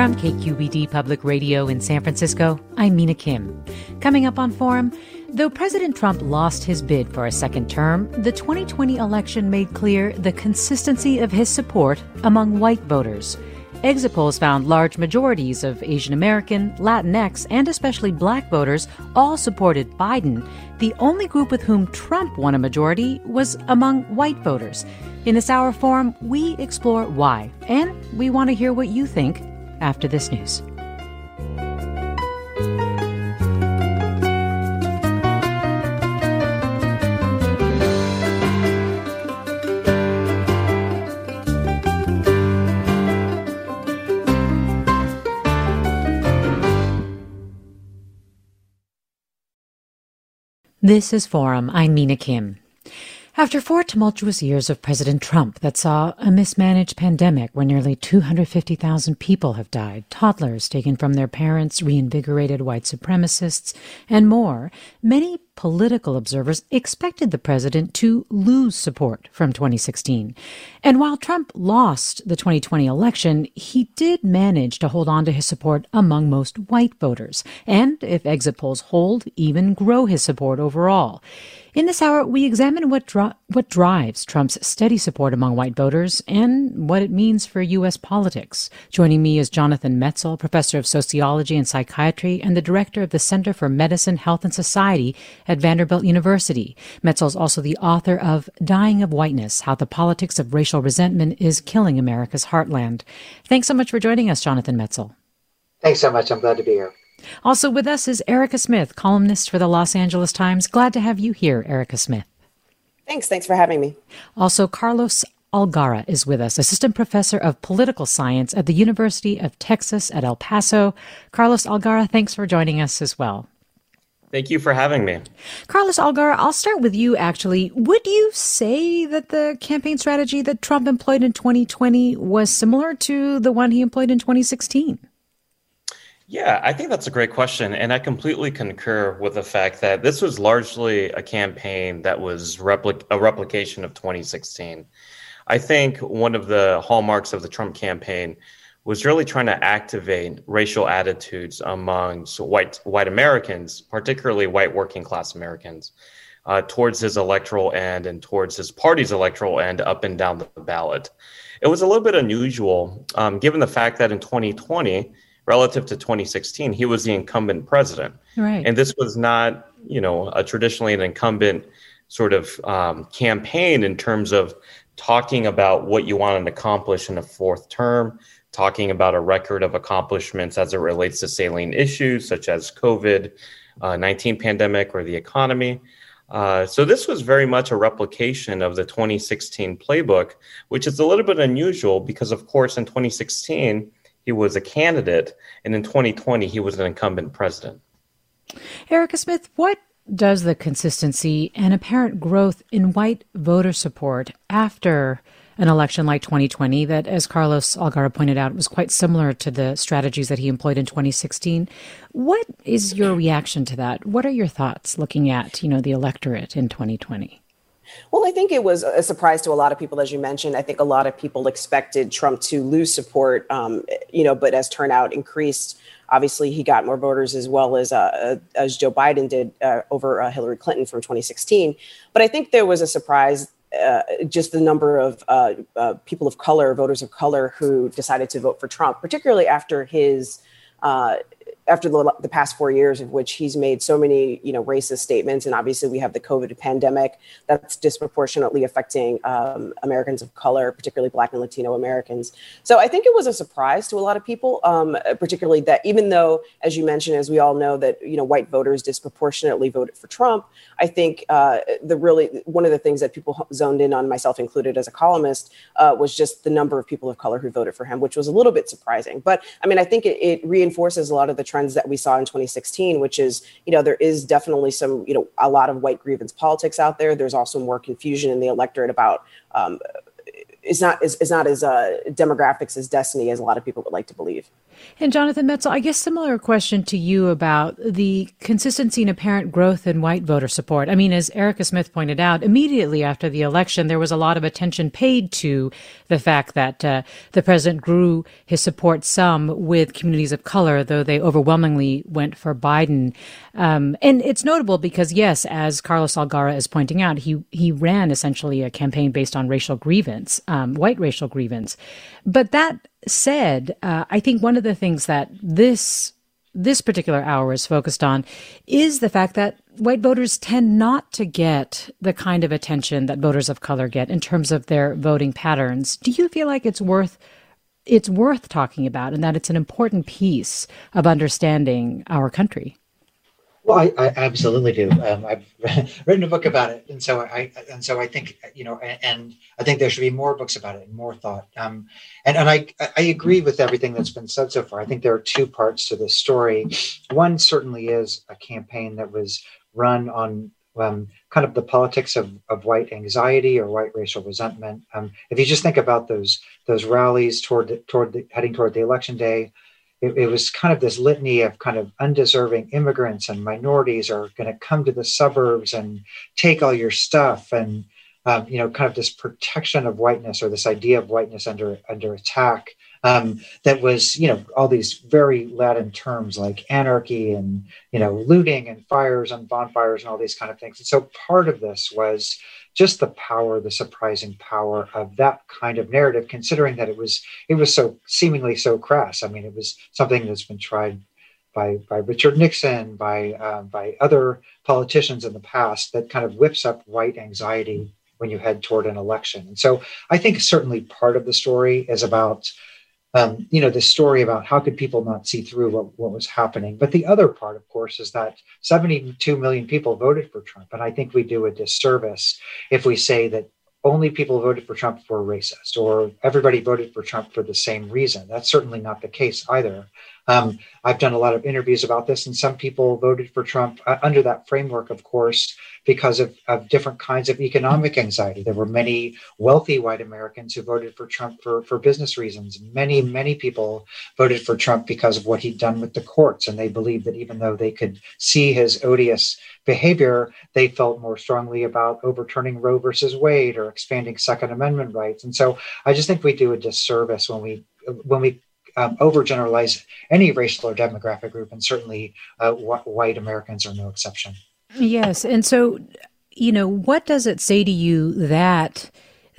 From KQED Public Radio in San Francisco, I'm Mina Kim. Coming up on Forum, though President Trump lost his bid for a second term, the 2020 election made clear the consistency of his support among white voters. Exit polls found large majorities of Asian American, Latinx, and especially black voters all supported Biden. The only group with whom Trump won a majority was among white voters. In this hour forum, we explore why, and we want to hear what you think after this news. This is Forum. I'm Mina Kim. After four tumultuous years of President Trump that saw a mismanaged pandemic where nearly 250,000 people have died, toddlers taken from their parents, reinvigorated white supremacists, and more, many political observers expected the president to lose support from 2016. And while Trump lost the 2020 election, he did manage to hold on to his support among most white voters, and if exit polls hold, even grow his support overall. In this hour, we examine what, dri- what drives Trump's steady support among white voters and what it means for U.S. politics. Joining me is Jonathan Metzl, professor of sociology and psychiatry and the director of the Center for Medicine, Health, and Society at Vanderbilt University. Metzl is also the author of Dying of Whiteness How the Politics of Racial Resentment is Killing America's Heartland. Thanks so much for joining us, Jonathan Metzl. Thanks so much. I'm glad to be here. Also with us is Erika Smith, columnist for the Los Angeles Times. Glad to have you here, Erika Smith. Thanks. Thanks for having me. Also, Carlos Algara is with us, assistant professor of political science at the University of Texas at El Paso. Carlos Algara, thanks for joining us as well. Thank you for having me. Carlos Algara, I'll start with you actually. Would you say that the campaign strategy that Trump employed in 2020 was similar to the one he employed in 2016? Yeah, I think that's a great question. And I completely concur with the fact that this was largely a campaign that was a replication of 2016. I think one of the hallmarks of the Trump campaign was really trying to activate racial attitudes among white white Americans, particularly white working class Americans, uh, towards his electoral end and towards his party's electoral end up and down the ballot. It was a little bit unusual, um, given the fact that in 2020 relative to 2016, he was the incumbent president. Right. And this was not, you know, a traditionally an incumbent sort of um, campaign in terms of talking about what you want to accomplish in a fourth term, talking about a record of accomplishments as it relates to salient issues such as COVID uh, 19 pandemic or the economy. Uh, so this was very much a replication of the 2016 playbook, which is a little bit unusual because, of course, in 2016 he was a candidate, and in 2020 he was an incumbent president. Erika Smith, what does the consistency and apparent growth in white voter support after an election like 2020 that, as Carlos Algara pointed out, was quite similar to the strategies that he employed in 2016. What is your reaction to that? What are your thoughts looking at, you know, the electorate in 2020? Well, I think it was a surprise to a lot of people, as you mentioned. I think a lot of people expected Trump to lose support, um, you know, but as turnout increased, obviously he got more voters as well as uh, as Joe Biden did uh, over uh, Hillary Clinton from 2016. But I think there was a surprise uh, just the number of uh, uh, people of color, voters of color, who decided to vote for Trump, particularly after his uh, after the, the, past four years of which he's made so many you know racist statements and obviously we have the covid pandemic that's disproportionately affecting um, americans of color particularly black and latino americans. So i think it was a surprise to a lot of people um, particularly that even though as you mentioned as we all know that you know white voters disproportionately voted for trump i think uh, the really one of the things that people zoned in on myself included as a columnist uh, was just the number of people of color who voted for him which was a little bit surprising. But i mean i think it, it reinforces a lot of the trends that we saw in 2016, which is, you know, there is definitely some, you know, a lot of white grievance politics out there. There's also more confusion in the electorate about um, is not is, is not as uh, demographics as destiny as a lot of people would like to believe. And Jonathan Metzl, I guess similar question to you about the consistency and apparent growth in white voter support. I mean, as Erika Smith pointed out, immediately after the election, there was a lot of attention paid to the fact that uh, the president grew his support some with communities of color, though they overwhelmingly went for Biden. Um, and it's notable because, yes, as Carlos Algara is pointing out, he he ran essentially a campaign based on racial grievance um, white racial grievance. But that said, uh, I think one of the things that this this particular hour is focused on is the fact that white voters tend not to get the kind of attention that voters of color get in terms of their voting patterns. Do you feel like it's worth it's worth talking about and that it's an important piece of understanding our country? Well, I, I absolutely do. Um, I've written a book about it, and so I and so I think you know, and, I think there should be more books about it and more thought. Um, and and I I agree with everything that's been said so far. I think there are two parts to this story. One certainly is a campaign that was run on um, kind of the politics of, of white anxiety or white racial resentment. Um, if you just think about those those rallies toward the, toward the, heading toward the election day, it, it, was kind of this litany of kind of undeserving immigrants and minorities are going to come to the suburbs and take all your stuff and um, you know kind of this protection of whiteness or this idea of whiteness under under attack um, that was you know all these very latin terms like anarchy and you know looting and fires and bonfires and all these kind of things. And so part of this was just the power, the surprising power of that kind of narrative, considering that it was it was so seemingly so crass. I mean, it was something that's been tried by by Richard Nixon, by uh, by other politicians in the past, that kind of whips up white anxiety when you head toward an election. And so, I think certainly part of the story is about um, you know, the story about how could people not see through what, what was happening. But the other part, of course, is that 72 million people voted for Trump. And I think we do a disservice if we say that only people voted for Trump were racist or everybody voted for Trump for the same reason. That's certainly not the case either. Um, I've done a lot of interviews about this, and some people voted for Trump uh, under that framework, of course, because of, of different kinds of economic anxiety. There were many wealthy white Americans who voted for Trump for, for business reasons. Many, many people voted for Trump because of what he'd done with the courts, and they believed that even though they could see his odious behavior, they felt more strongly about overturning Roe versus Wade or expanding Second Amendment rights. And so I just think we do a disservice when we when we um, overgeneralize any racial or demographic group, and certainly uh, wh- white Americans are no exception. Yes. And so, you know, what does it say to you that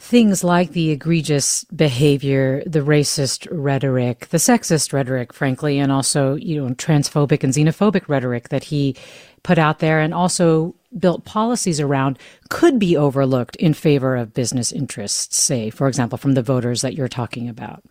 things like the egregious behavior, the racist rhetoric, the sexist rhetoric, frankly, and also, you know, transphobic and xenophobic rhetoric that he put out there and also built policies around could be overlooked in favor of business interests, say, for example, from the voters that you're talking about?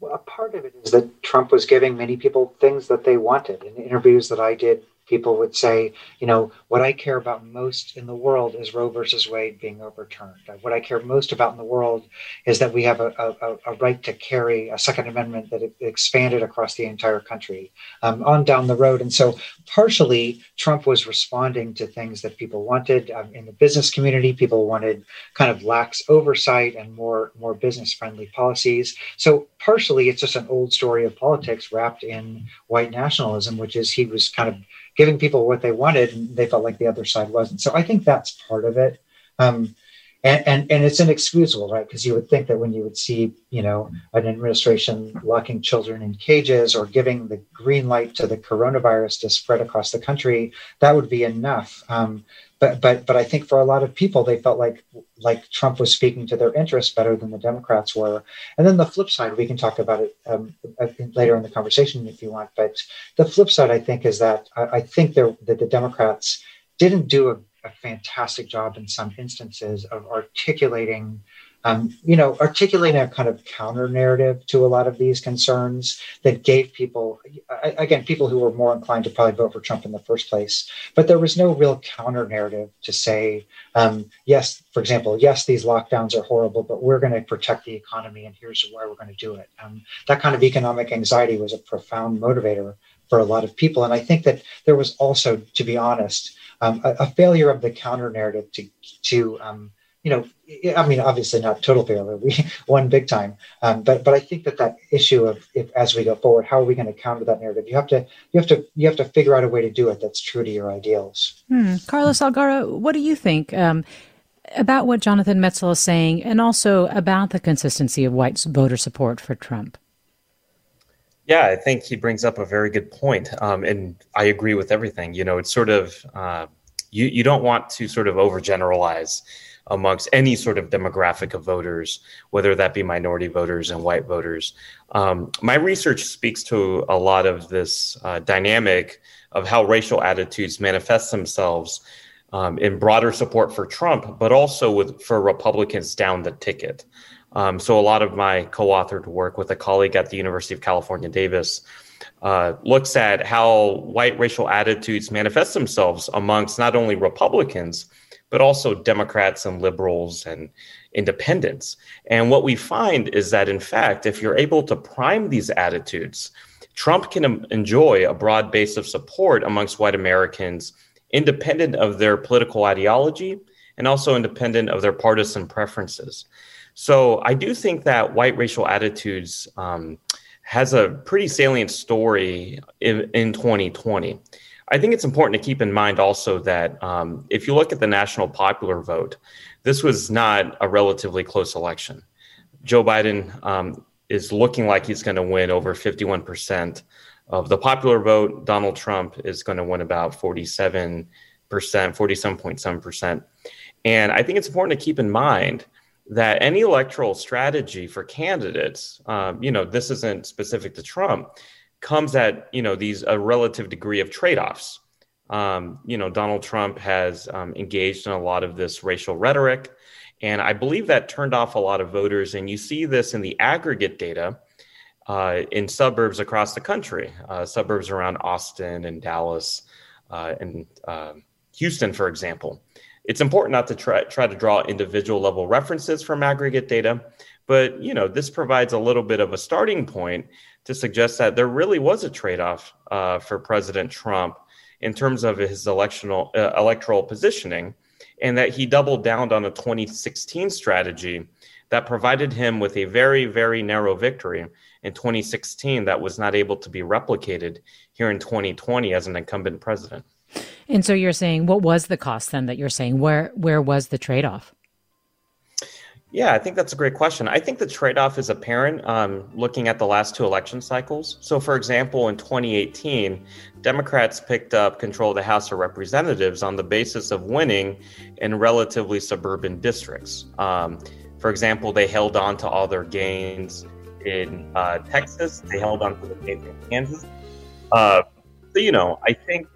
Well, a part of it that Trump was giving many people things that they wanted. In interviews that I did people would say, you know, what I care about most in the world is Roe versus Wade being overturned. What I care most about in the world is that we have a, a, a right to carry a Second Amendment that expanded across the entire country um, on down the road. And so, partially, Trump was responding to things that people wanted um, in the business community. People wanted kind of lax oversight and more more business friendly policies. So, partially, it's just an old story of politics wrapped in white nationalism, which is he was kind of giving people what they wanted and they felt like the other side wasn't. So I think that's part of it. Um, and, and, and it's inexcusable, right? Because you would think that when you would see, you know, an administration locking children in cages or giving the green light to the coronavirus to spread across the country, that would be enough. Um, but but but I think for a lot of people, they felt like like Trump was speaking to their interests better than the Democrats were. And then the flip side, we can talk about it um, later in the conversation if you want. But the flip side, I think, is that I, I think that the Democrats didn't do a, a fantastic job in some instances of articulating um, you know, articulating a kind of counter narrative to a lot of these concerns that gave people, again, people who were more inclined to probably vote for Trump in the first place. But there was no real counter narrative to say, um, yes, for example, yes, these lockdowns are horrible, but we're going to protect the economy and here's why we're going to do it. Um, that kind of economic anxiety was a profound motivator for a lot of people. And I think that there was also, to be honest, um, a, a, failure of the counter narrative to, to um, you know, I mean, obviously not total failure. We won big time, um, but but I think that that issue of if as we go forward, how are we going to counter that narrative? You have to you have to you have to figure out a way to do it that's true to your ideals. Hmm. Carlos Algara, what do you think? Um, about what Jonathan Metzl is saying, and also about the consistency of white voter support for Trump. Yeah, I think he brings up a very good point, um, and I agree with everything. You know, it's sort of uh, you you don't want to sort of overgeneralize amongst any sort of demographic of voters, whether that be minority voters and white voters. Um, my research speaks to a lot of this uh, dynamic of how racial attitudes manifest themselves um, in broader support for Trump, but also with for Republicans down the ticket. Um, so a lot of my co-authored work with a colleague at the University of California, Davis. Uh, looks at how white racial attitudes manifest themselves amongst not only Republicans, but also Democrats and liberals and independents. And what we find is that, in fact, if you're able to prime these attitudes, Trump can enjoy a broad base of support amongst white Americans, independent of their political ideology and also independent of their partisan preferences. So I do think that white racial attitudes um, has a pretty salient story in, in 2020. I think it's important to keep in mind also that um, if you look at the national popular vote, this was not a relatively close election. Joe Biden um, is looking like he's going to win over 51% of the popular vote. Donald Trump is going to win about 47%, 47.7%. And I think it's important to keep in mind that any electoral strategy for candidates, um, you know, this isn't specific to Trump, comes at you know these a relative degree of trade-offs. Um, you know, Donald Trump has um, engaged in a lot of this racial rhetoric, and I believe that turned off a lot of voters. And you see this in the aggregate data uh, in suburbs across the country, uh, suburbs around Austin and Dallas uh, and um, Houston, for example. It's important not to try, try to draw individual level references from aggregate data, but you know this provides a little bit of a starting point to suggest that there really was a trade-off uh, for President Trump in terms of his electional uh, electoral positioning, and that he doubled down on a 2016 strategy that provided him with a very very narrow victory in 2016 that was not able to be replicated here in 2020 as an incumbent president. And so you're saying what was the cost then that you're saying where where was the trade-off? Yeah, I think that's a great question. I think the trade off is apparent um, looking at the last two election cycles. So, for example, in 2018, Democrats picked up control of the House of Representatives on the basis of winning in relatively suburban districts. Um, for example, they held on to all their gains in uh, Texas, they held on to the gains in Kansas. Uh, so, you know, I think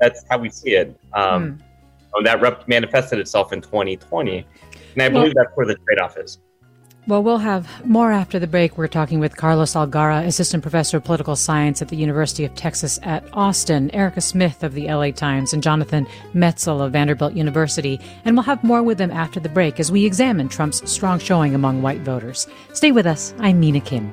that's how we see it. Um, mm. And that rep- manifested itself in 2020. And I believe well, that's where the trade off is. Well, we'll have more after the break. We're talking with Carlos Algara, Assistant Professor of Political Science at the University of Texas at Austin, Erica Smith of the LA Times, and Jonathan Metzl of Vanderbilt University. And we'll have more with them after the break as we examine Trump's strong showing among white voters. Stay with us. I'm Mina Kim.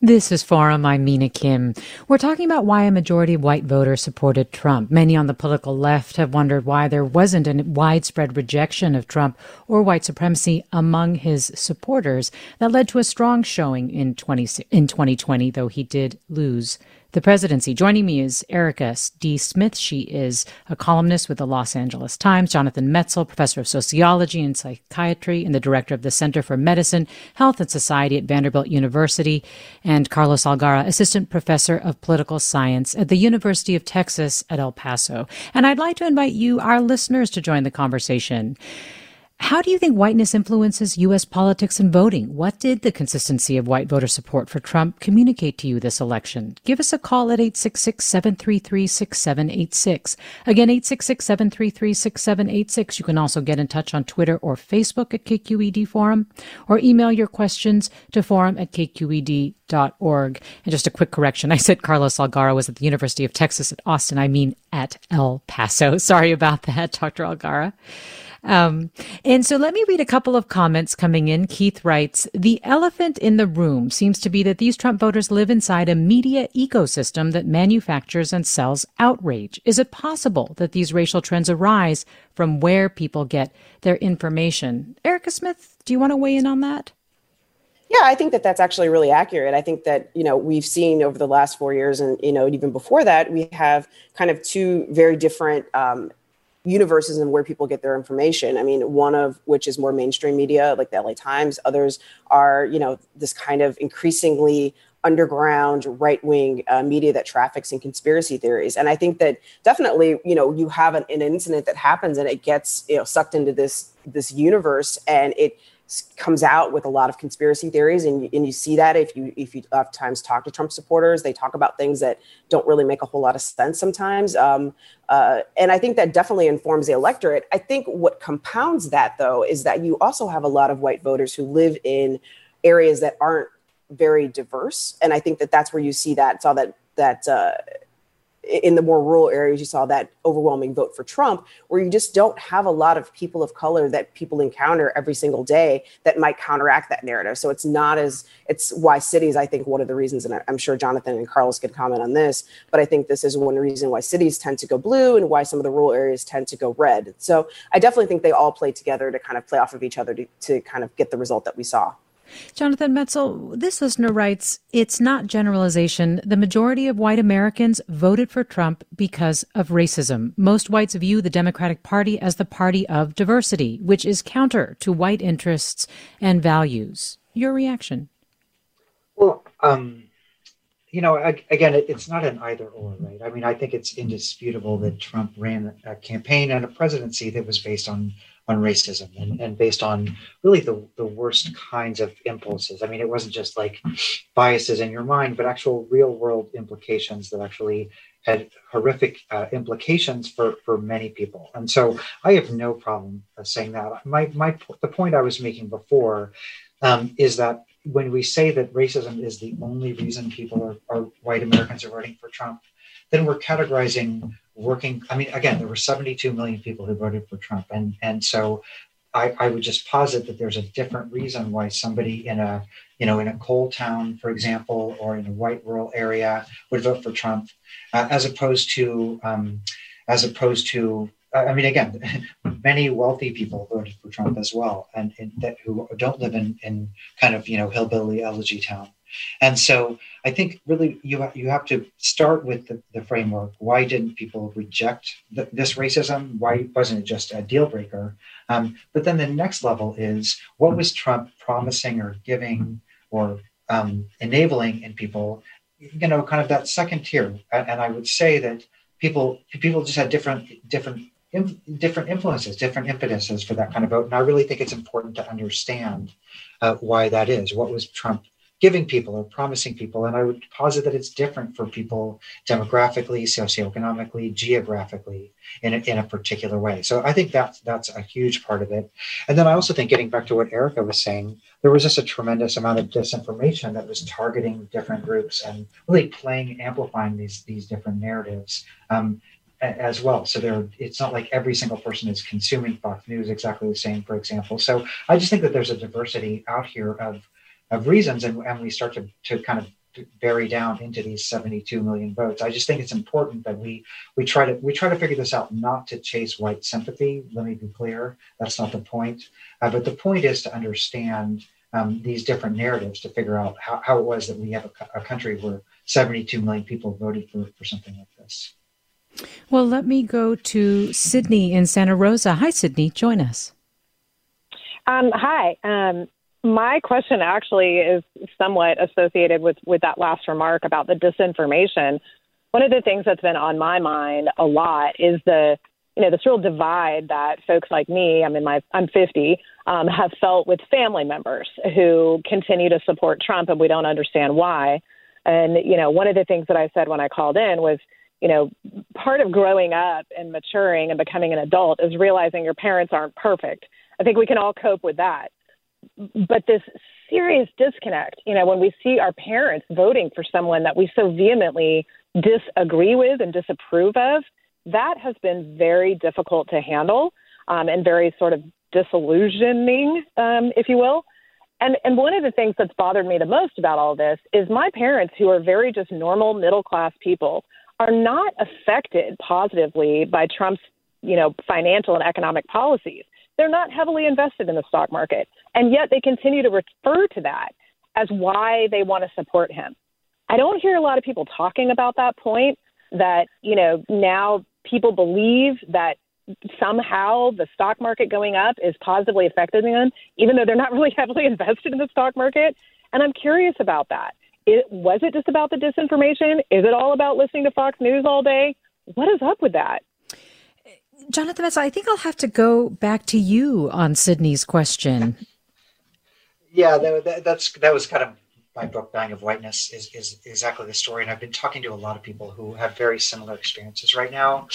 This is Forum. I'm Mina Kim. We're talking about why a majority of white voters supported Trump. Many on the political left have wondered why there wasn't a widespread rejection of Trump or white supremacy among his supporters that led to a strong showing in 20, in 2020, though he did lose the presidency. Joining me is Erika D. Smith. She is a columnist with the Los Angeles Times. Jonathan Metzl, professor of sociology and psychiatry and the director of the Center for Medicine, Health and Society at Vanderbilt University. And Carlos Algara, assistant professor of political science at the University of Texas at El Paso. And I'd like to invite you, our listeners, to join the conversation. How do you think whiteness influences U.S. politics and voting? What did the consistency of white voter support for Trump communicate to you this election? Give us a call at 866 733 6786. Again, 866 733 6786. You can also get in touch on Twitter or Facebook at KQED Forum or email your questions to forum at kqed.org. And just a quick correction I said Carlos Algara was at the University of Texas at Austin. I mean at El Paso. Sorry about that, Dr. Algara. Um, and so let me read a couple of comments coming in. Keith writes, the elephant in the room seems to be that these Trump voters live inside a media ecosystem that manufactures and sells outrage. Is it possible that these racial trends arise from where people get their information? Erika Smith, do you want to weigh in on that? Yeah, I think that that's actually really accurate. I think that, you know, we've seen over the last four years and, you know, even before that, we have kind of two very different um, universes and where people get their information. I mean, one of which is more mainstream media, like the LA Times. Others are, you know, this kind of increasingly underground right wing uh, media that traffics in conspiracy theories. And I think that definitely, you know, you have an, an incident that happens and it gets, you know, sucked into this this universe and it comes out with a lot of conspiracy theories and you, and you see that if you if you have times talk to trump supporters they talk about things that don't really make a whole lot of sense sometimes um, uh, and i think that definitely informs the electorate. I think what compounds that though is that you also have a lot of white voters who live in areas that aren't very diverse and i think that that's where you see that saw that that uh, in the more rural areas, you saw that overwhelming vote for Trump, where you just don't have a lot of people of color that people encounter every single day that might counteract that narrative. So it's not as, it's why cities, I think one of the reasons, and I'm sure Jonathan and Carlos could comment on this, but I think this is one reason why cities tend to go blue and why some of the rural areas tend to go red. So I definitely think they all play together to kind of play off of each other to, to kind of get the result that we saw. Jonathan Metzl, this listener writes, It's not generalization. The majority of white Americans voted for Trump because of racism. Most whites view the Democratic Party as the party of diversity, which is counter to white interests and values. Your reaction? Well, um, you know, again, it's not an either or, right? I mean, I think it's indisputable that Trump ran a campaign and a presidency that was based on on racism and, and based on really the, the worst kinds of impulses. I mean, it wasn't just like biases in your mind, but actual real world implications that actually had horrific uh, implications for, for many people. And so I have no problem saying that. My, my, the point I was making before um, is that when we say that racism is the only reason people are, are white Americans are voting for Trump, then we're categorizing working. I mean, again, there were 72 million people who voted for Trump, and and so I, I, would just posit that there's a different reason why somebody in a you know in a coal town, for example, or in a white rural area would vote for Trump, uh, as opposed to um, as opposed to I mean, again, many wealthy people voted for Trump as well, and, and that who don't live in, in kind of you know hillbilly elegy town. And so I think really you, you have to start with the, the framework. Why didn't people reject th- this racism? Why wasn't it just a deal breaker? Um, but then the next level is what was Trump promising or giving or um, enabling in people? You know, kind of that second tier. And, and I would say that people people just had different different different influences, different impetuses for that kind of vote. And I really think it's important to understand uh, why that is. What was Trump giving people or promising people? And I would posit that it's different for people demographically, socioeconomically, geographically in a, in a particular way. So I think that's that's a huge part of it. And then I also think getting back to what Erika was saying, there was just a tremendous amount of disinformation that was targeting different groups and really playing, amplifying these these different narratives. Um, as well. So there, it's not like every single person is consuming Fox News exactly the same, for example. So I just think that there's a diversity out here of of reasons, and, and we start to to kind of bury down into these 72 million votes. I just think it's important that we we try to we try to figure this out, not to chase white sympathy. Let me be clear, that's not the point. Uh, but the point is to understand um, these different narratives to figure out how, how it was that we have a, a country where 72 million people voted for, for something like this. Well, let me go to Sydney in Santa Rosa. Hi, Sydney. Join us. Um, hi. Um, my question actually is somewhat associated with, with that last remark about the disinformation. One of the things that's been on my mind a lot is the you know this real divide that folks like me I'm in my I'm 50 um, have felt with family members who continue to support Trump and we don't understand why. And you know one of the things that I said when I called in was you know, part of growing up and maturing and becoming an adult is realizing your parents aren't perfect. I think we can all cope with that. But this serious disconnect, you know, when we see our parents voting for someone that we so vehemently disagree with and disapprove of, that has been very difficult to handle um, and very sort of disillusioning, um, if you will. And and one of the things that's bothered me the most about all this is my parents, who are very just normal middle class people, are not affected positively by Trump's, you know, financial and economic policies. They're not heavily invested in the stock market, and yet they continue to refer to that as why they want to support him. I don't hear a lot of people talking about that point that, you know, now people believe that somehow the stock market going up is positively affecting them, even though they're not really heavily invested in the stock market. And I'm curious about that. It, was it just about the disinformation? Is it all about listening to Fox News all day? What is up with that? Jonathan Metzl, I think I'll have to go back to you on Sydney's question. Yeah, that, that's that was kind of my book, Dying of Whiteness, is, is exactly the story. And I've been talking to a lot of people who have very similar experiences right now.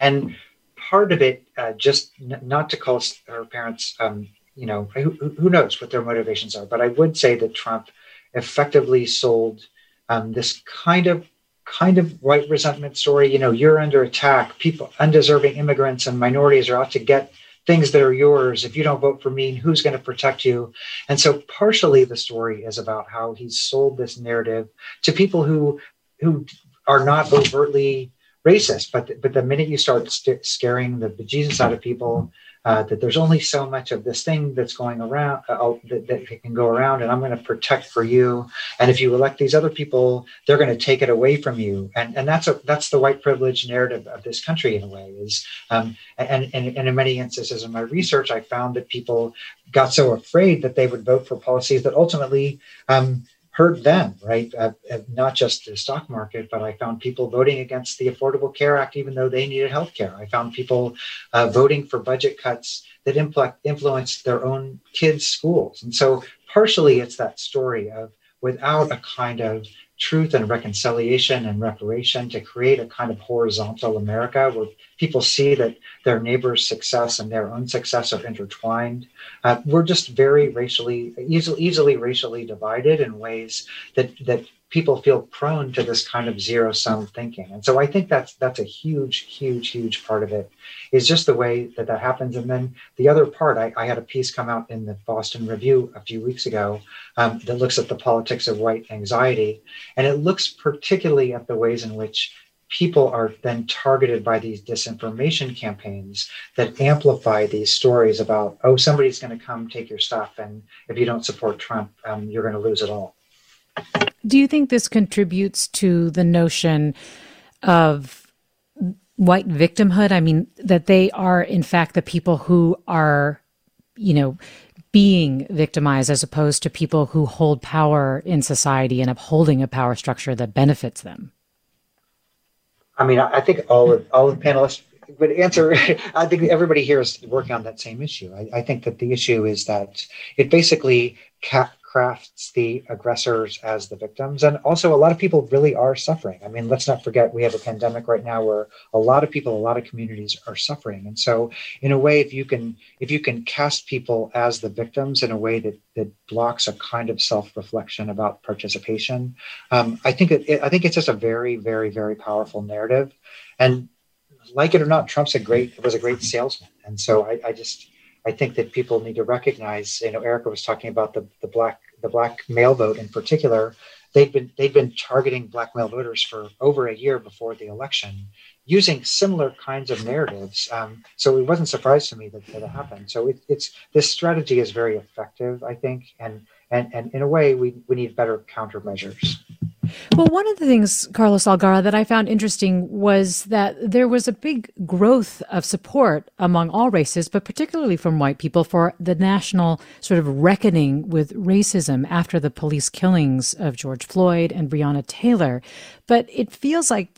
And part of it, uh, just n- not to call her parents, um, you know, who, who knows what their motivations are, but I would say that Trump effectively sold um, this kind of kind of white resentment story. You know, you're under attack. People, undeserving immigrants and minorities are out to get things that are yours. If you don't vote for me, who's going to protect you? And so, partially, the story is about how he's sold this narrative to people who who are not overtly racist, but but the minute you start st- scaring the bejesus out of people uh, that there's only so much of this thing that's going around uh, oh, that, that can go around and i'm going to protect for you. And if you elect these other people they're going to take it away from you. And and that's a that's the white privilege narrative of this country in a way is um, and, and and in many instances in my research i found that people got so afraid that they would vote for policies that ultimately um, hurt them, right? Uh, not just the stock market, but I found people voting against the Affordable Care Act, even though they needed health care. I found people uh, voting for budget cuts that impl- influenced their own kids' schools. And so, partially, it's that story of without a kind of truth and reconciliation and reparation to create a kind of horizontal America where people see that their neighbor's success and their own success are intertwined. Uh, we're just very racially, easily, easily racially divided in ways that that people feel prone to this kind of zero sum thinking. And so I think that's that's a huge, huge, huge part of it is just the way that that happens. And then the other part, I, I had a piece come out in the Boston Review a few weeks ago um, that looks at the politics of white anxiety, and it looks particularly at the ways in which people are then targeted by these disinformation campaigns that amplify these stories about oh somebody's going to come take your stuff and if you don't support trump um, you're going to lose it all Do you think this contributes to the notion of white victimhood? I mean, that they are, in fact, the people who are, you know, being victimized as opposed to people who hold power in society and upholding a power structure that benefits them? I mean, I think all of all of the panelists would answer. I think everybody here is working on that same issue. I, I think that the issue is that it basically ca- crafts the aggressors as the victims. And also, a lot of people really are suffering. I mean, let's not forget we have a pandemic right now where a lot of people, a lot of communities are suffering. And so, in a way, if you can if you can cast people as the victims in a way that that blocks a kind of self reflection about participation, um, I think it, it, I think it's just a very, very, very powerful narrative. And like it or not, Trump's a great was a great salesman. And so, I, I just I think that people need to recognize. You know, Erika was talking about the the black the black male vote in particular. They've been they've been targeting black male voters for over a year before the election, using similar kinds of narratives. Um, so it wasn't surprised to me that, that happened. So it, it's this strategy is very effective, I think, and and and in a way, we we need better countermeasures. Well, one of the things, Carlos Algara, that I found interesting was that there was a big growth of support among all races, but particularly from white people, for the national sort of reckoning with racism after the police killings of George Floyd and Breonna Taylor. But it feels like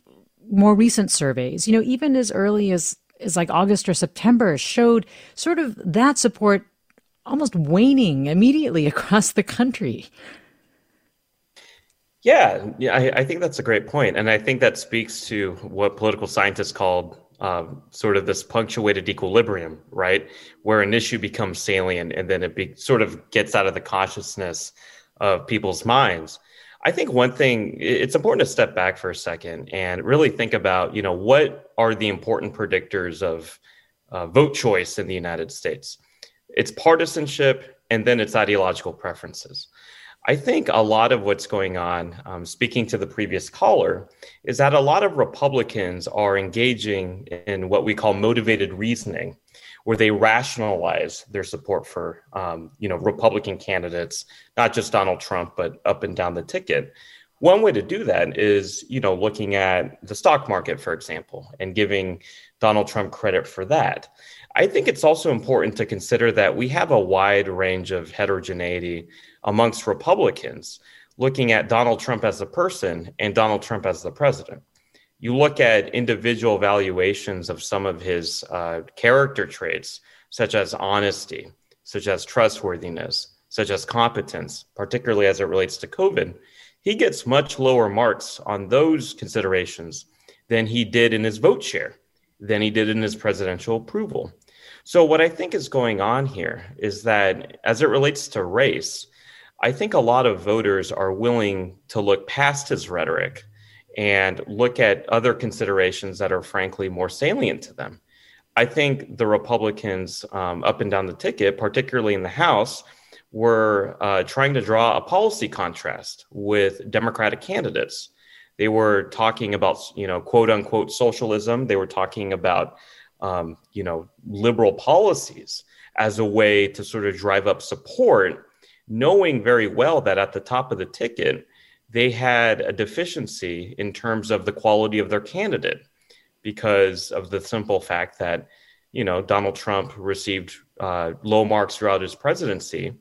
more recent surveys, you know, even as early as, as like August or September, showed sort of that support almost waning immediately across the country. Yeah, yeah, I, I, think that's a great point, and I think that speaks to what political scientists called um, sort of this punctuated equilibrium, right, where an issue becomes salient and then it be, sort of gets out of the consciousness of people's minds. I think one thing it's important to step back for a second and really think about, you know, what are the important predictors of uh, vote choice in the United States? It's partisanship and then it's ideological preferences. I think a lot of what's going on, um, speaking to the previous caller, is that a lot of Republicans are engaging in what we call motivated reasoning, where they rationalize their support for, um, you know, Republican candidates, not just Donald Trump, but up and down the ticket. One way to do that is, you know, looking at the stock market, for example, and giving Donald Trump credit for that. I think it's also important to consider that we have a wide range of heterogeneity amongst Republicans looking at Donald Trump as a person and Donald Trump as the president. You look at individual valuations of some of his uh, character traits, such as honesty, such as trustworthiness, such as competence, particularly as it relates to COVID. He gets much lower marks on those considerations than he did in his vote share, than he did in his presidential approval. So, what I think is going on here is that as it relates to race, I think a lot of voters are willing to look past his rhetoric and look at other considerations that are frankly more salient to them. I think the Republicans um, up and down the ticket, particularly in the House, were uh, trying to draw a policy contrast with Democratic candidates. They were talking about, you know, quote unquote socialism. They were talking about um, you know, liberal policies as a way to sort of drive up support, knowing very well that at the top of the ticket, they had a deficiency in terms of the quality of their candidate because of the simple fact that, you know, Donald Trump received uh, low marks throughout his presidency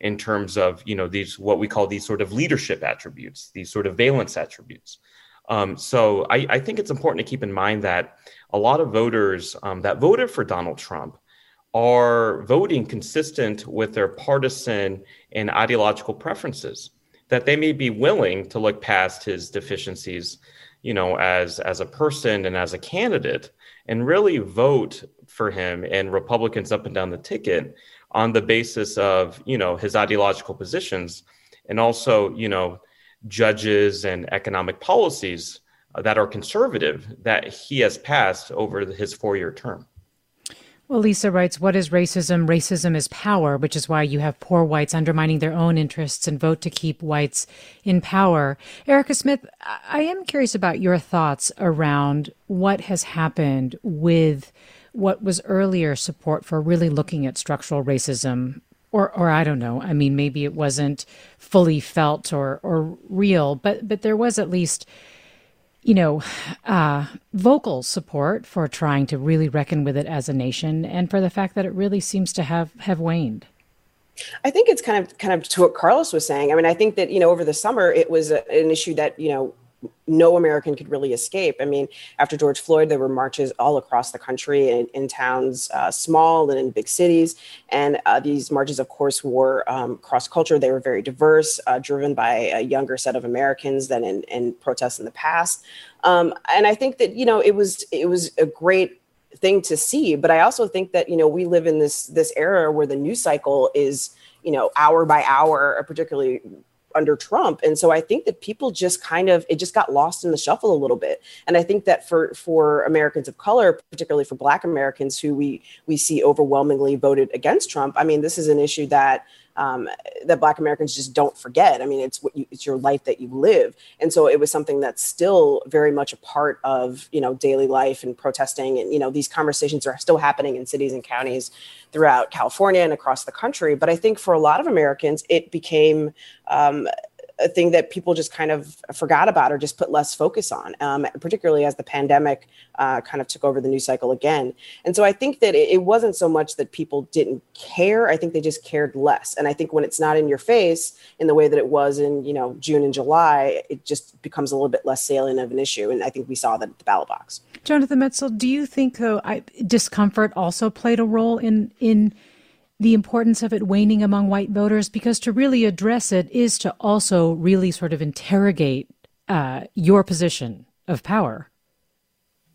in terms of, you know, these what we call these sort of leadership attributes, these sort of valence attributes. Um, so I, I, think it's important to keep in mind that a lot of voters um, that voted for Donald Trump are voting consistent with their partisan and ideological preferences. That they may be willing to look past his deficiencies, you know, as as a person and as a candidate, and really vote for him and Republicans up and down the ticket on the basis of you know his ideological positions, and also you know judges and economic policies that are conservative that he has passed over his four year term. Well, Lisa writes, What is racism? Racism is power, which is why you have poor whites undermining their own interests and vote to keep whites in power. Erika Smith, I am curious about your thoughts around what has happened with what was earlier support for really looking at structural racism or or I don't know. I mean, maybe it wasn't fully felt or or real, but but there was at least you know, uh, vocal support for trying to really reckon with it as a nation, and for the fact that it really seems to have have waned. I think it's kind of kind of to what Carlos was saying. I mean, I think that you know over the summer it was a, an issue that you know no American could really escape. I mean, after George Floyd, there were marches all across the country in, in towns, uh, small and in big cities. And uh, these marches, of course, were um, cross culture. They were very diverse, uh, driven by a younger set of Americans than in, in protests in the past. Um, and I think that you know it was it was a great thing to see. But I also think that you know we live in this this era where the news cycle is you know hour by hour, particularly under Trump. And so I think that people just kind of it just got lost in the shuffle a little bit. And I think that for for Americans of color, particularly for black Americans who we we see overwhelmingly voted against Trump, I mean, this is an issue that um, that Black Americans just don't forget. I mean, it's what you, it's your life that you live, and so it was something that's still very much a part of you know daily life and protesting, and you know these conversations are still happening in cities and counties throughout California and across the country. But I think for a lot of Americans, it became um, a thing that people just kind of forgot about or just put less focus on, um, particularly as the pandemic uh, kind of took over the news cycle again. And so I think that it, wasn't so much that people didn't care. I think they just cared less. And I think when it's not in your face in the way that it was in, you know, June and July, it just becomes a little bit less salient of an issue. And I think we saw that at the ballot box. Jonathan Metzl, do you think though I, discomfort also played a role in in the importance of it waning among white voters because to really address it is to also really sort of interrogate uh, your position of power.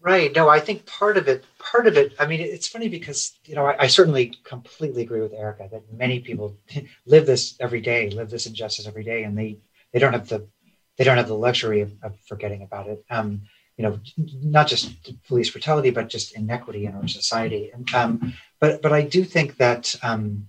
Right. No, I think part of it, part of it, I mean, it's funny because, you know, I, I certainly completely agree with Erika that many people live this every day, live this injustice every day, and they, they don't have the, they don't have the luxury of, of forgetting about it. Um, you know, not just police brutality, but just inequity in our society. And, um, but but I do think that um,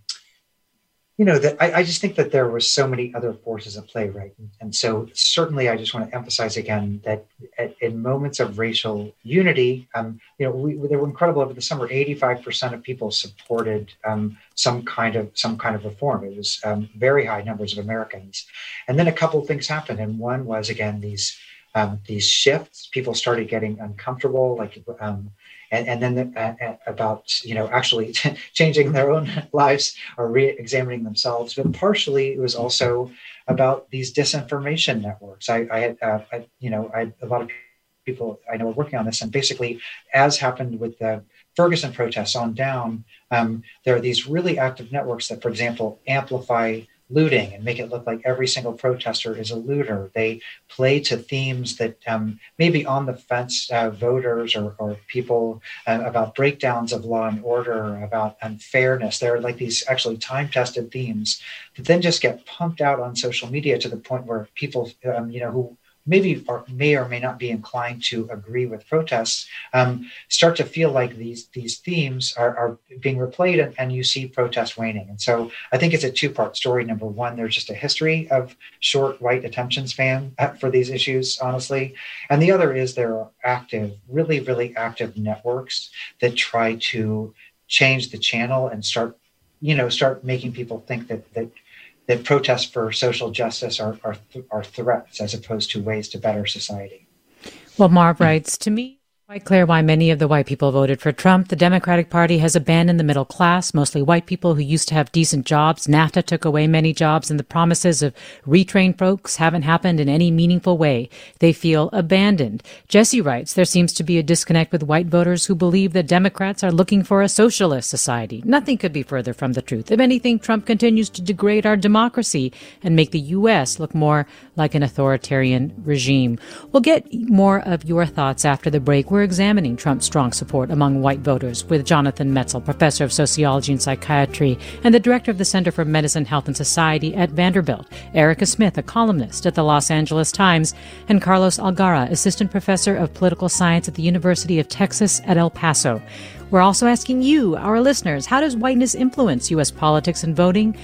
you know that I, I, just think that there were so many other forces at play, right? And so certainly, I just want to emphasize again that at, in moments of racial unity, um, you know, we, they were incredible over the summer. Eighty-five percent of people supported um, some kind of some kind of reform. It was um, very high numbers of Americans, and then a couple of things happened, and one was again these. Um, these shifts, people started getting uncomfortable, like um, and, and then the, uh, uh about you know actually changing their own lives or re-examining themselves. But partially it was also about these disinformation networks. I, I had uh, I, you know I, a lot of people i know are working on this. And basically as happened with the ferguson protests on down um, there are these really active networks that for example amplify looting and make it look like every single protester is a looter. They play to themes that um, maybe on the fence uh, voters or, or people uh, about breakdowns of law and order, about unfairness. There are like these actually time tested themes that then just get pumped out on social media to the point where people, um, you know, who maybe or may or may not be inclined to agree with protests um, start to feel like these these themes are, are being replayed and, and, you see protest waning. And so i think it's a two-part story. Number one there's just a history of short white attention span for these issues honestly. And the other is there are active really really active networks that try to change the channel and start you know start making people think that that that protests for social justice are, are, are threats as opposed to ways to better society. Well, Marv writes To me, Quite clear why many of the white people voted for Trump. The Democratic Party has abandoned the middle class, mostly white people who used to have decent jobs. NAFTA took away many jobs, and the promises of retrained folks haven't happened in any meaningful way. They feel abandoned. Jesse writes, There seems to be a disconnect with white voters who believe that Democrats are looking for a socialist society. Nothing could be further from the truth. If anything, Trump continues to degrade our democracy and make the U.S. look more like an authoritarian regime. We'll get more of your thoughts after the break we're examining Trump's strong support among white voters with Jonathan Metzl, professor of sociology and psychiatry and the director of the Center for Medicine, Health and Society at Vanderbilt, Erika Smith, a columnist at the Los Angeles Times, and Carlos Algara, assistant professor of political science at the University of Texas at El Paso. We're also asking you, our listeners, how does whiteness influence U.S. politics and voting?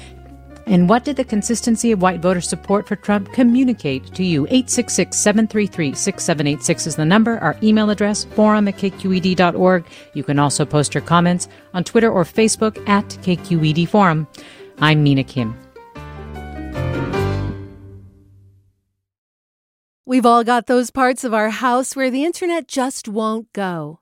And what did the consistency of white voter support for Trump communicate to you? 866 733 6786 is the number. Our email address, forum at kqed.org. You can also post your comments on Twitter or Facebook at KQED Forum. I'm Mina Kim. We've all got those parts of our house where the internet just won't go.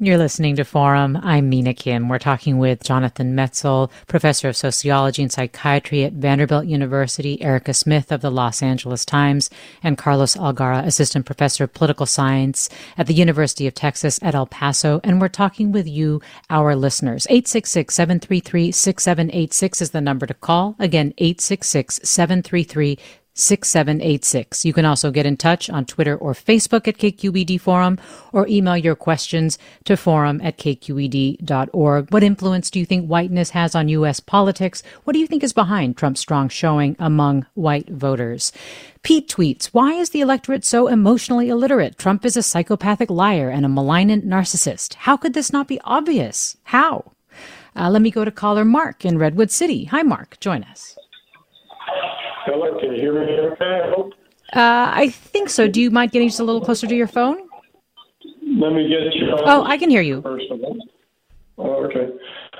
You're listening to Forum. I'm Mina Kim. We're talking with Jonathan Metzl, professor of sociology and psychiatry at Vanderbilt University, Erika Smith of the Los Angeles Times, and Carlos Algara, assistant professor of political science at the University of Texas at El Paso. And we're talking with you, our listeners. 866 733 6786 is the number to call. Again, 866 733 6786. You can also get in touch on Twitter or Facebook at KQED Forum or email your questions to forum at kqed.org. What influence do you think whiteness has on U.S. politics? What do you think is behind Trump's strong showing among white voters? Pete tweets, Why is the electorate so emotionally illiterate? Trump is a psychopathic liar and a malignant narcissist. How could this not be obvious? How? Uh, let me go to caller Mark in Redwood City. Hi, Mark. Join us. Hello, can you hear me okay? I hope. Uh, I think so. Do you mind getting just a little closer to your phone? Let me get you. Oh, I can hear you. First of all. Oh, okay.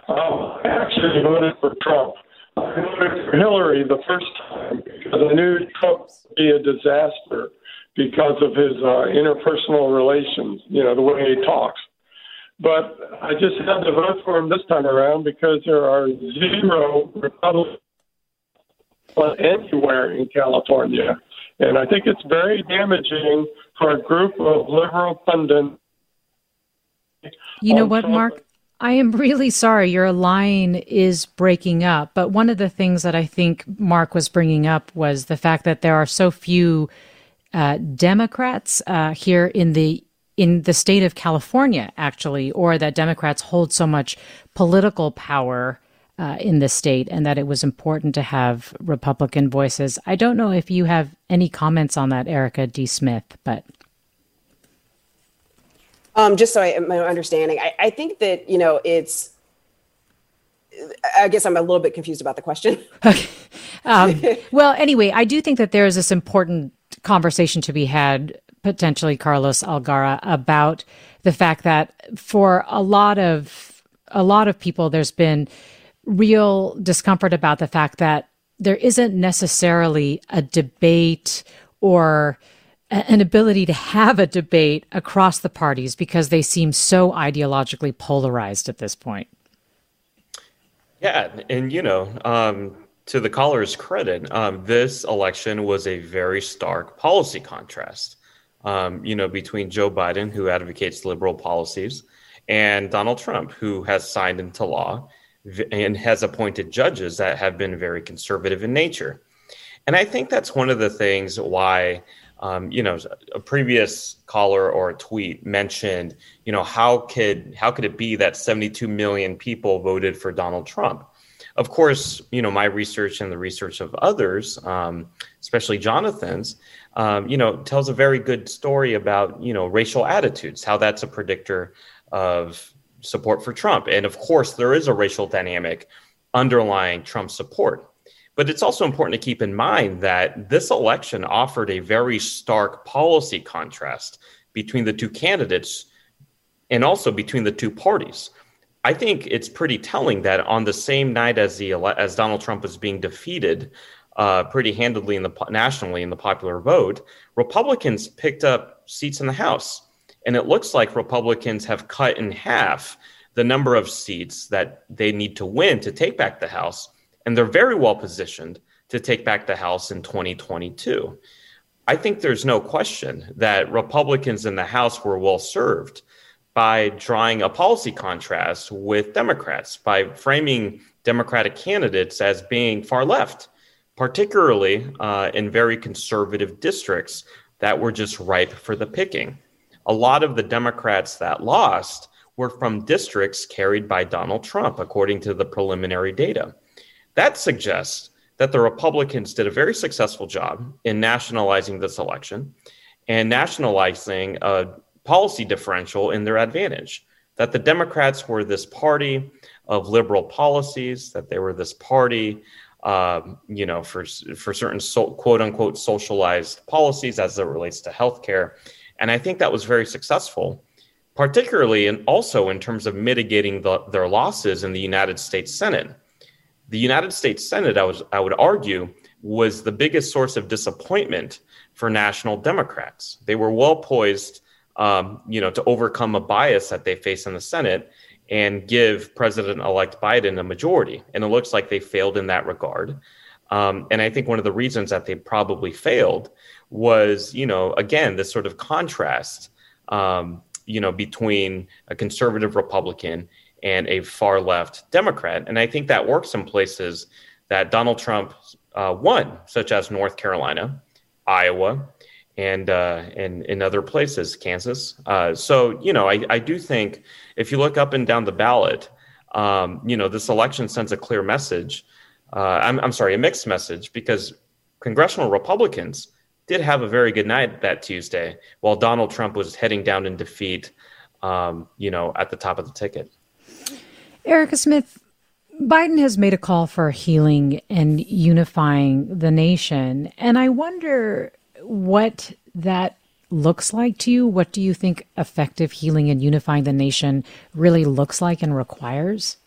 Um, I actually voted for Trump. I voted for Hillary the first time because I knew Trump would be a disaster because of his uh, interpersonal relations, you know, the way he talks. But I just had to vote for him this time around because there are zero Republicans anywhere in California. And I think it's very damaging for a group of liberal pundits. You know what, Mark? I am really sorry. Your line is breaking up. But one of the things that I think Mark was bringing up was the fact that there are so few uh, Democrats uh, here in the in the state of California, actually, or that Democrats hold so much political power uh, in the state and that it was important to have Republican voices. I don't know if you have any comments on that, Erika D. Smith, but. Um, just so I my understanding, I, I think that you know it's. I guess I'm a little bit confused about the question. Okay. Um, well, anyway, I do think that there is this important conversation to be had, potentially, Carlos Algara, about the fact that for a lot of a lot of people, there's been real discomfort about the fact that there isn't necessarily a debate or an ability to have a debate across the parties because they seem so ideologically polarized at this point. Yeah, and you know, um, to the caller's credit, um, this election was a very stark policy contrast. Um, you know, between Joe Biden, who advocates liberal policies, and Donald Trump, who has signed into law and has appointed judges that have been very conservative in nature. And I think that's one of the things why, um, you know, a previous caller or a tweet mentioned, you know, how could how could it be that 72 million people voted for Donald Trump? Of course, you know, my research and the research of others, um, especially Jonathan's, um, you know, tells a very good story about, you know, racial attitudes, how that's a predictor of support for Trump. And of course, there is a racial dynamic underlying Trump's support. But it's also important to keep in mind that this election offered a very stark policy contrast between the two candidates and also between the two parties. I think it's pretty telling that on the same night as the as Donald Trump was being defeated uh, pretty handedly in the nationally in the popular vote, Republicans picked up seats in the House. And it looks like Republicans have cut in half the number of seats that they need to win to take back the House. And they're very well positioned to take back the House in 2022. I think there's no question that Republicans in the House were well served by drawing a policy contrast with Democrats, by framing Democratic candidates as being far left, particularly uh, in very conservative districts that were just ripe for the picking a lot of the Democrats that lost were from districts carried by Donald Trump, according to the preliminary data. That suggests that the Republicans did a very successful job in nationalizing this election and nationalizing a policy differential in their advantage. That the Democrats were this party of liberal policies, that they were this party, um, you know, for for certain so, quote unquote socialized policies as it relates to healthcare, and I think that was very successful, particularly and also in terms of mitigating the, their losses in the United States Senate. The United States Senate, I was I would argue, was the biggest source of disappointment for national Democrats. They were well poised, um, you know, to overcome a bias that they face in the Senate and give President-elect Biden a majority. And it looks like they failed in that regard. Um, and I think one of the reasons that they probably failed was, you know, again, this sort of contrast, um, you know, between a conservative Republican and a far left Democrat. And I think that works in places that Donald Trump uh, won, such as North Carolina, Iowa, and uh, and in other places, Kansas. Uh, so you know, I, I do think if you look up and down the ballot, um, you know, this election sends a clear message. Uh, I'm I'm sorry, a mixed message because congressional Republicans did have a very good night that Tuesday, while Donald Trump was heading down in defeat. Um, you know, at the top of the ticket. Erika Smith, Biden has made a call for healing and unifying the nation. And I wonder what that looks like to you. What do you think effective healing and unifying the nation really looks like and requires?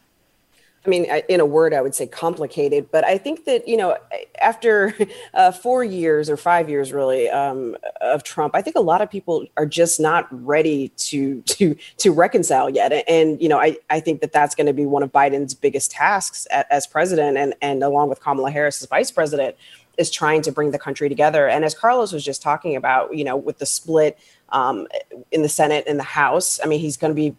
I mean, in a word, I would say complicated. But I think that you know, after uh, four years or five years, really, um, of Trump, I think a lot of people are just not ready to to to reconcile yet. And you know, I I think that that's going to be one of Biden's biggest tasks as president, and and along with Kamala Harris as vice president, is trying to bring the country together. And as Carlos was just talking about, you know, with the split um, in the Senate and the House, I mean, he's going to be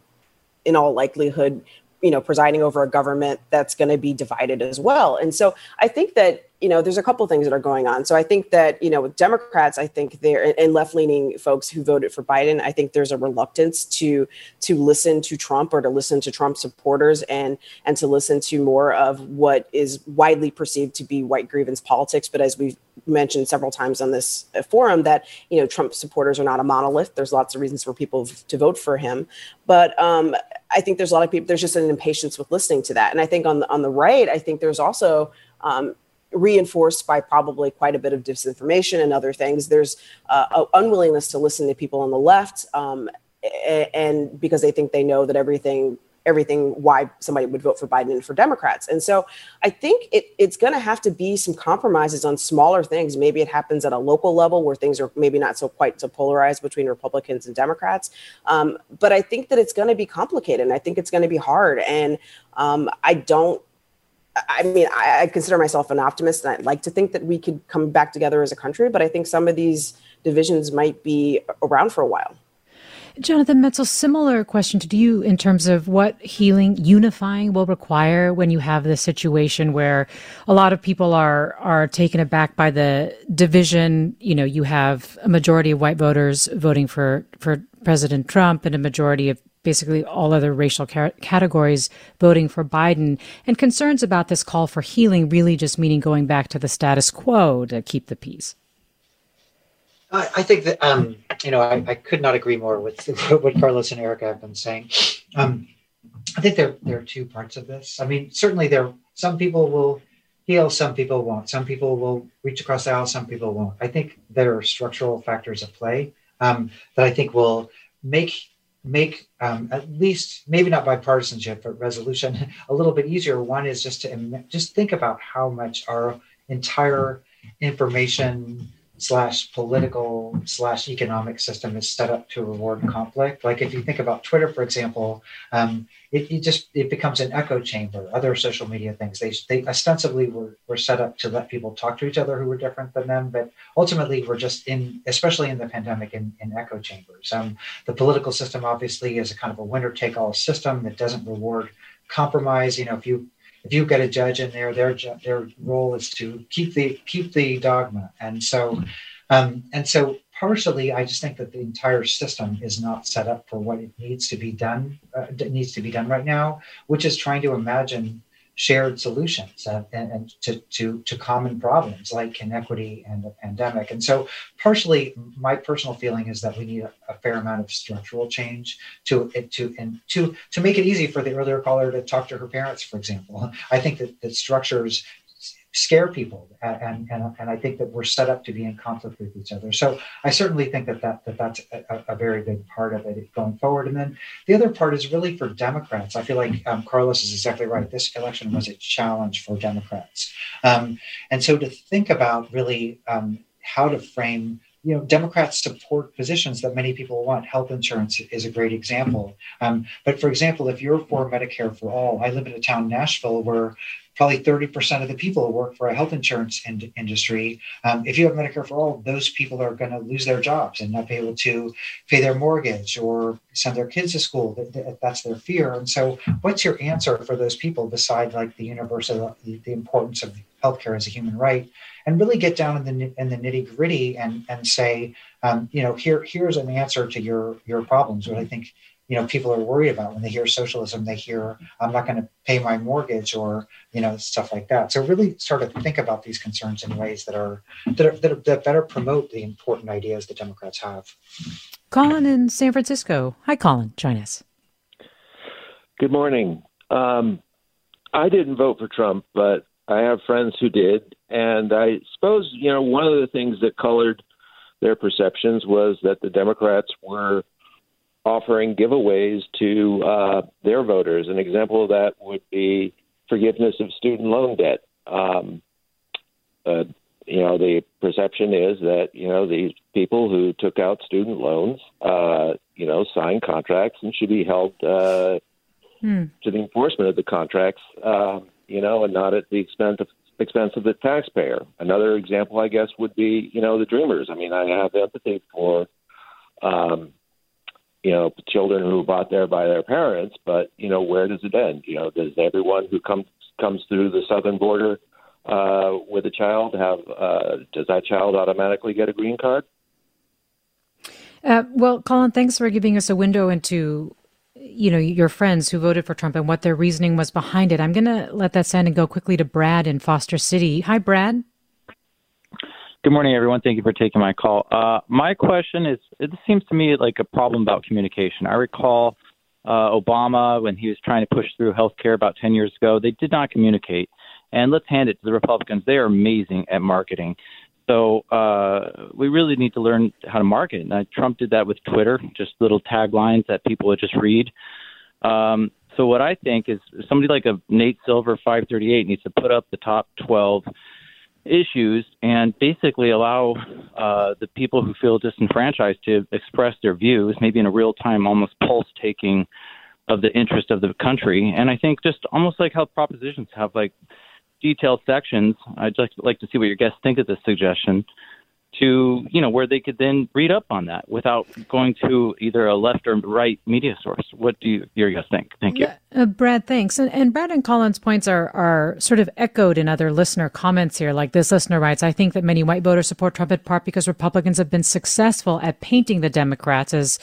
in all likelihood you know presiding over a government that's going to be divided as well. And so i think that you know there's a couple things that are going on. So i think that you know with democrats i think there and left leaning folks who voted for biden i think there's a reluctance to to listen to trump or to listen to trump supporters and and to listen to more of what is widely perceived to be white grievance politics. But as we've mentioned several times on this uh, forum that you know trump supporters are not a monolith. There's lots of reasons for people to vote for him. But um I think there's a lot of people. There's just an impatience with listening to that, and I think on the on the right, I think there's also um, reinforced by probably quite a bit of disinformation and other things. There's uh, unwillingness to listen to people on the left, um, and because they think they know that everything everything why somebody would vote for Biden and for Democrats. And so I think it, it's going to have to be some compromises on smaller things. Maybe it happens at a local level where things are maybe not so quite so polarized between Republicans and Democrats. Um, but I think that it's going to be complicated and I think it's going to be hard. And um, I don't I mean, I, I, consider myself an optimist, and I'd like to think that we could come back together as a country. But I think some of these divisions might be around for a while. Jonathan Metzl, similar question to you in terms of what healing, unifying will require when you have this situation where a lot of people are are taken aback by the division. You know, you have a majority of white voters voting for for President Trump and a majority of basically all other racial categories voting for Biden, and concerns about this call for healing really just meaning going back to the status quo to keep the peace. I, I think that um, you know I, I, could not agree more with what Carlos and Erika have been saying. Um, I think there there are two parts of this. I mean, certainly there some people will heal, some people won't. Some people will reach across the aisle, some people won't. I think there are structural factors at play um, that I think will make make um, at least maybe not bipartisanship but resolution a little bit easier one is just to just think about how much our entire information slash political slash economic system is set up to reward conflict. Like if you think about Twitter, for example, um, it, it, just it becomes an echo chamber. Other social media things they they ostensibly were, were set up to let people talk to each other who were different than them, but ultimately we're just in, especially in the pandemic, in, in echo chambers. Um, the political system obviously is a kind of a winner take all system that doesn't reward compromise. You know, if you if you've got a judge in there, their their role is to keep the keep the dogma, and so um, and so partially, I just think that the entire system is not set up for what it needs to be done. Uh, needs to be done right now, which is trying to imagine shared solutions uh, and, and to, to, to common problems like inequity and the pandemic. And so, partially, my personal feeling is that we need a, a fair amount of structural change to to and to to make it easy for the earlier caller to talk to her parents, for example. I think that, that structures scare people and, and and I think that we're set up to be in conflict with each other. So I certainly think that, that, that that's a, a very big part of it going forward. And then the other part is really for Democrats. I feel like um, Carlos is exactly right. This election was a challenge for Democrats. Um, and so to think about really um, how to frame you know, Democrats support positions that many people want. Health insurance is a great example. Um, but for example, if you're for Medicare for all, I live in a town, Nashville, where probably 30% of the people work for a health insurance in- industry. Um, if you have Medicare for all, those people are going to lose their jobs and not be able to pay their mortgage or send their kids to school. That's their fear. And so, what's your answer for those people besides like the universal, the importance of healthcare as a human right? And really get down in the in the nitty gritty and and say, um, you know, here here's an answer to your your problems. What I think you know people are worried about when they hear socialism they hear i'm not going to pay my mortgage or you know stuff like that so really start to think about these concerns in ways that are that, are, that, are, that better promote the important ideas the democrats have colin in san francisco hi colin join us good morning um, i didn't vote for trump but i have friends who did and i suppose you know one of the things that colored their perceptions was that the democrats were offering giveaways to uh, their voters. An example of that would be forgiveness of student loan debt. Um, uh, you know, the perception is that you know these people who took out student loans, uh, you know, signed contracts and should be held uh, hmm. to the enforcement of the contracts. Uh, you know, and not at the expense of expense of the taxpayer. Another example, I guess, would be you know the Dreamers. I mean, I have empathy for um, you know, children who are brought there by their parents, but you know, where does it end? You know, does everyone who comes comes through the southern border uh, with a child have uh, does that child automatically get a green card? Uh, well, Colin, thanks for giving us a window into you know your friends who voted for Trump and what their reasoning was behind it. I'm going to let that stand and go quickly to Brad in Foster City. Hi, Brad. Good morning, everyone. Thank you for taking my call. Uh, my question is it seems to me like a problem about communication. I recall uh, Obama when he was trying to push through health care about 10 years ago, they did not communicate. And let's hand it to the Republicans. They are amazing at marketing. So uh, we really need to learn how to market. And Trump did that with Twitter, just little taglines that people would just read. Um, so what I think is somebody like a Nate Silver 538 needs to put up the top 12 issues and basically allow uh, the people who feel disenfranchised to express their views, maybe in a real time, almost pulse taking of the interest of the country. And I think just almost like how propositions have like detailed sections. I'd just like to see what your guests think of this suggestion to you know where they could then read up on that without going to either a left or right media source. What do you, your guys think? Thank you, uh, Brad. Thanks, and, and Brad and Colin's points are are sort of echoed in other listener comments here. Like this listener writes, "I think that many white voters support Trump in part because Republicans have been successful at painting the Democrats as."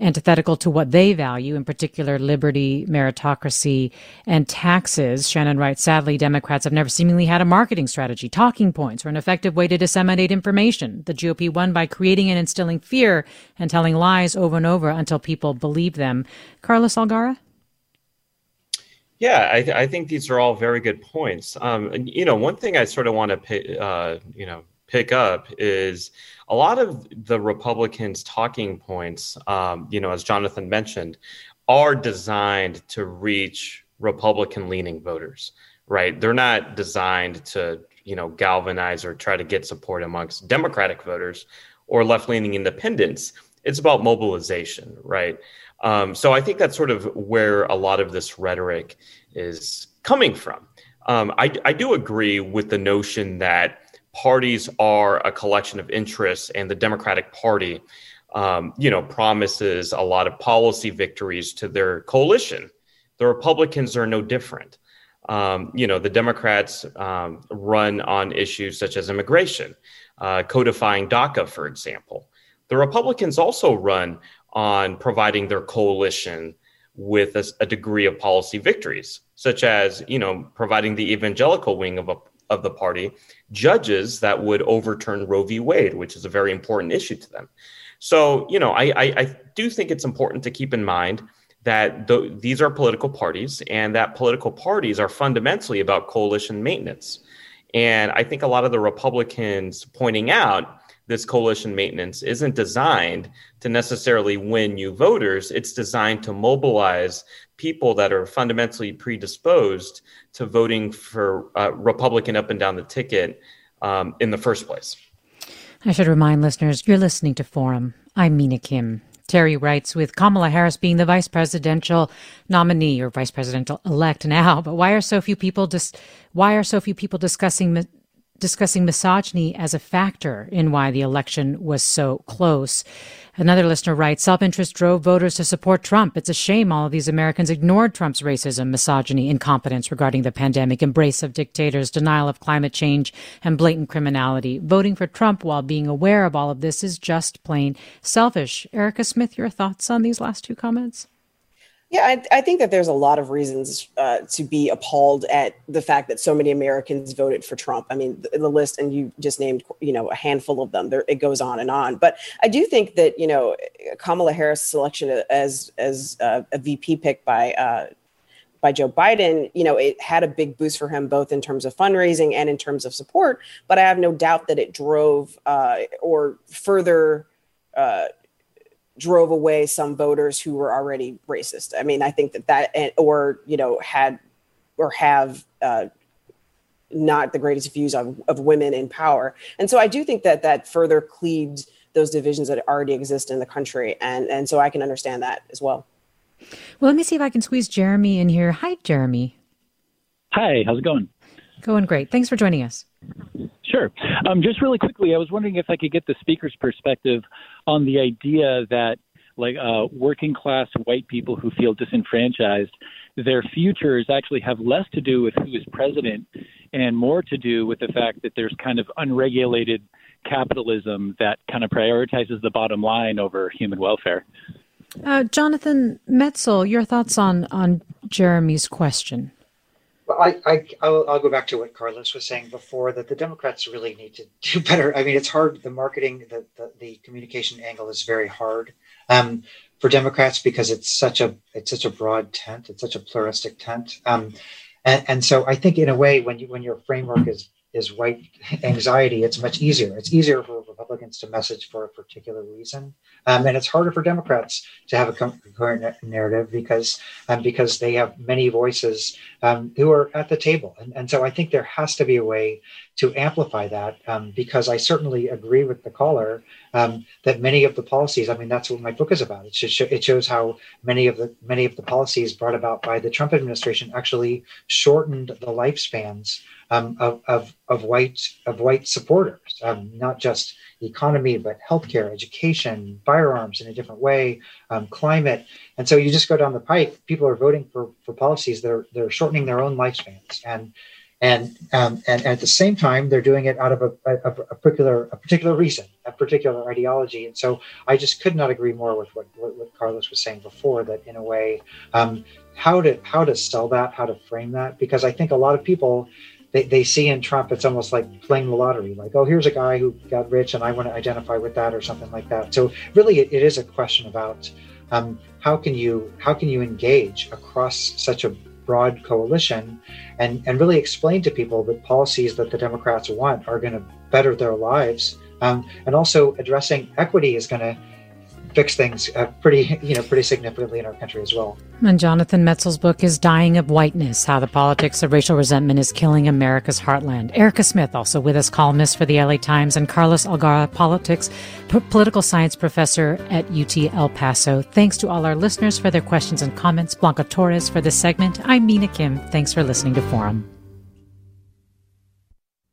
Antithetical to what they value, in particular liberty, meritocracy, and taxes. Shannon writes, sadly, Democrats have never seemingly had a marketing strategy, talking points, or an effective way to disseminate information. The GOP won by creating and instilling fear and telling lies over and over until people believe them. Carlos Algara? Yeah, I, th- I, think these are all very good points. Um, you know, one thing I sort of want to, uh, you know, pick up is a lot of the Republicans' talking points, um, you know, as Jonathan mentioned, are designed to reach Republican leaning voters, right? They're not designed to, you know, galvanize or try to get support amongst Democratic voters or left leaning independents. It's about mobilization, right? Um, so I think that's sort of where a lot of this rhetoric is coming from. Um, I, I do agree with the notion that parties are a collection of interests, and the Democratic Party, um, you know, promises a lot of policy victories to their coalition. The Republicans are no different. Um, you know, the Democrats um, run on issues such as immigration, uh, codifying DACA, for example. The Republicans also run on providing their coalition with a, a, degree of policy victories, such as you know providing the evangelical wing of a, of the party judges that would overturn Roe v. Wade, which is a very important issue to them. So you know, I, I, I do think it's important to keep in mind that th- these are political parties, and that political parties are fundamentally about coalition maintenance. And I think a lot of the Republicans pointing out this coalition maintenance isn't designed to necessarily win new voters. It's designed to mobilize people that are fundamentally predisposed to voting for uh, Republican up and down the ticket um, in the first place. I should remind listeners you're listening to Forum. I'm Mina Kim. Terry writes, with Kamala Harris being the vice presidential nominee or vice presidential elect now, but why are so few people dis- why are so few people discussing discussing misogyny as a factor in why the election was so close. Another listener writes, self-interest drove voters to support Trump. It's a shame all of these Americans ignored Trump's racism, misogyny, incompetence regarding the pandemic, embrace of dictators, denial of climate change, and blatant criminality. Voting for Trump while being aware of all of this is just plain selfish. Erika Smith, your thoughts on these last two comments? Yeah, I, I, think that there's a lot of reasons uh, to be appalled at the fact that so many Americans voted for Trump. I mean, the, the list, and you just named, you know, a handful of them. There, it goes on and on. But I do think that you know, Kamala Harris' selection as as uh, a VP pick by uh, by Joe Biden, you know, it had a big boost for him both in terms of fundraising and in terms of support. But I have no doubt that it drove uh, or further uh, drove away some voters who were already racist. I mean, I think that that, or, you know, had or have uh, not the greatest views of, of women in power. And so I do think that that further cleaved those divisions that already exist in the country. And, and so I can understand that as well. Well, let me see if I can squeeze Jeremy in here. Hi, Jeremy. Hi, how's it going? Going great. Thanks for joining us. Sure. Um, just really quickly, I was wondering if I could get the speaker's perspective on the idea that, like, uh, working class white people who feel disenfranchised, their futures actually have less to do with who is president and more to do with the fact that there's kind of unregulated capitalism that kind of prioritizes the bottom line over human welfare. Uh, Jonathan Metzl, your thoughts on on Jeremy's question? I, I I'll, I'll, go back to what Carlos was saying before that the Democrats really need to do better. I mean, it's hard. The marketing, the the, the communication angle is very hard um, for Democrats because it's such a it's such a broad tent. It's such a pluralistic tent. Um, and, and so I think in a way, when you when your framework is is white anxiety, it's much easier. It's easier for Republicans to message for a particular reason, um, and it's harder for Democrats to have a concurrent narrative because um, because they have many voices um, who are at the table, and, and so I think there has to be a way to amplify that um, because I certainly agree with the caller um, that many of the policies. I mean, that's what my book is about. It, it shows how many of the many of the policies brought about by the Trump administration actually shortened the lifespans um, of, of, of white of white supporters, um, not just economy, but healthcare, education, firearms in a different way, um, climate. And so you just go down the pike, people are voting for, for policies that are, that are shortening their own lifespans. And and, um, and, and at the same time, they're doing it out of a, a, a, particular a particular reason, a particular ideology. And so I just could not agree more with what, what, what Carlos was saying before. That in a way, um, how to how to sell that, how to frame that, because I think a lot of people they, they see in Trump, it's almost like playing the lottery. Like, oh, here's a guy who got rich and I want to identify with that or something like that. So really, it, it is a question about um, how can you how can you engage across such a broad coalition and, and really explain to people that policies that the Democrats want are going to better their lives. Um, and also addressing equity is going to fix things uh, pretty, you know, pretty significantly in our country as well. And Jonathan Metzl's book is Dying of Whiteness How the Politics of Racial Resentment is Killing America's Heartland. Erika Smith, also with us, columnist for the LA Times, and Carlos Algara, politics, p- political science professor at UT El Paso. Thanks to all our listeners for their questions and comments. Blanca Torres for this segment. I'm Mina Kim. Thanks for listening to Forum.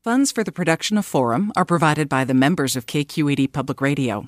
Funds for the production of Forum are provided by the members of KQED Public Radio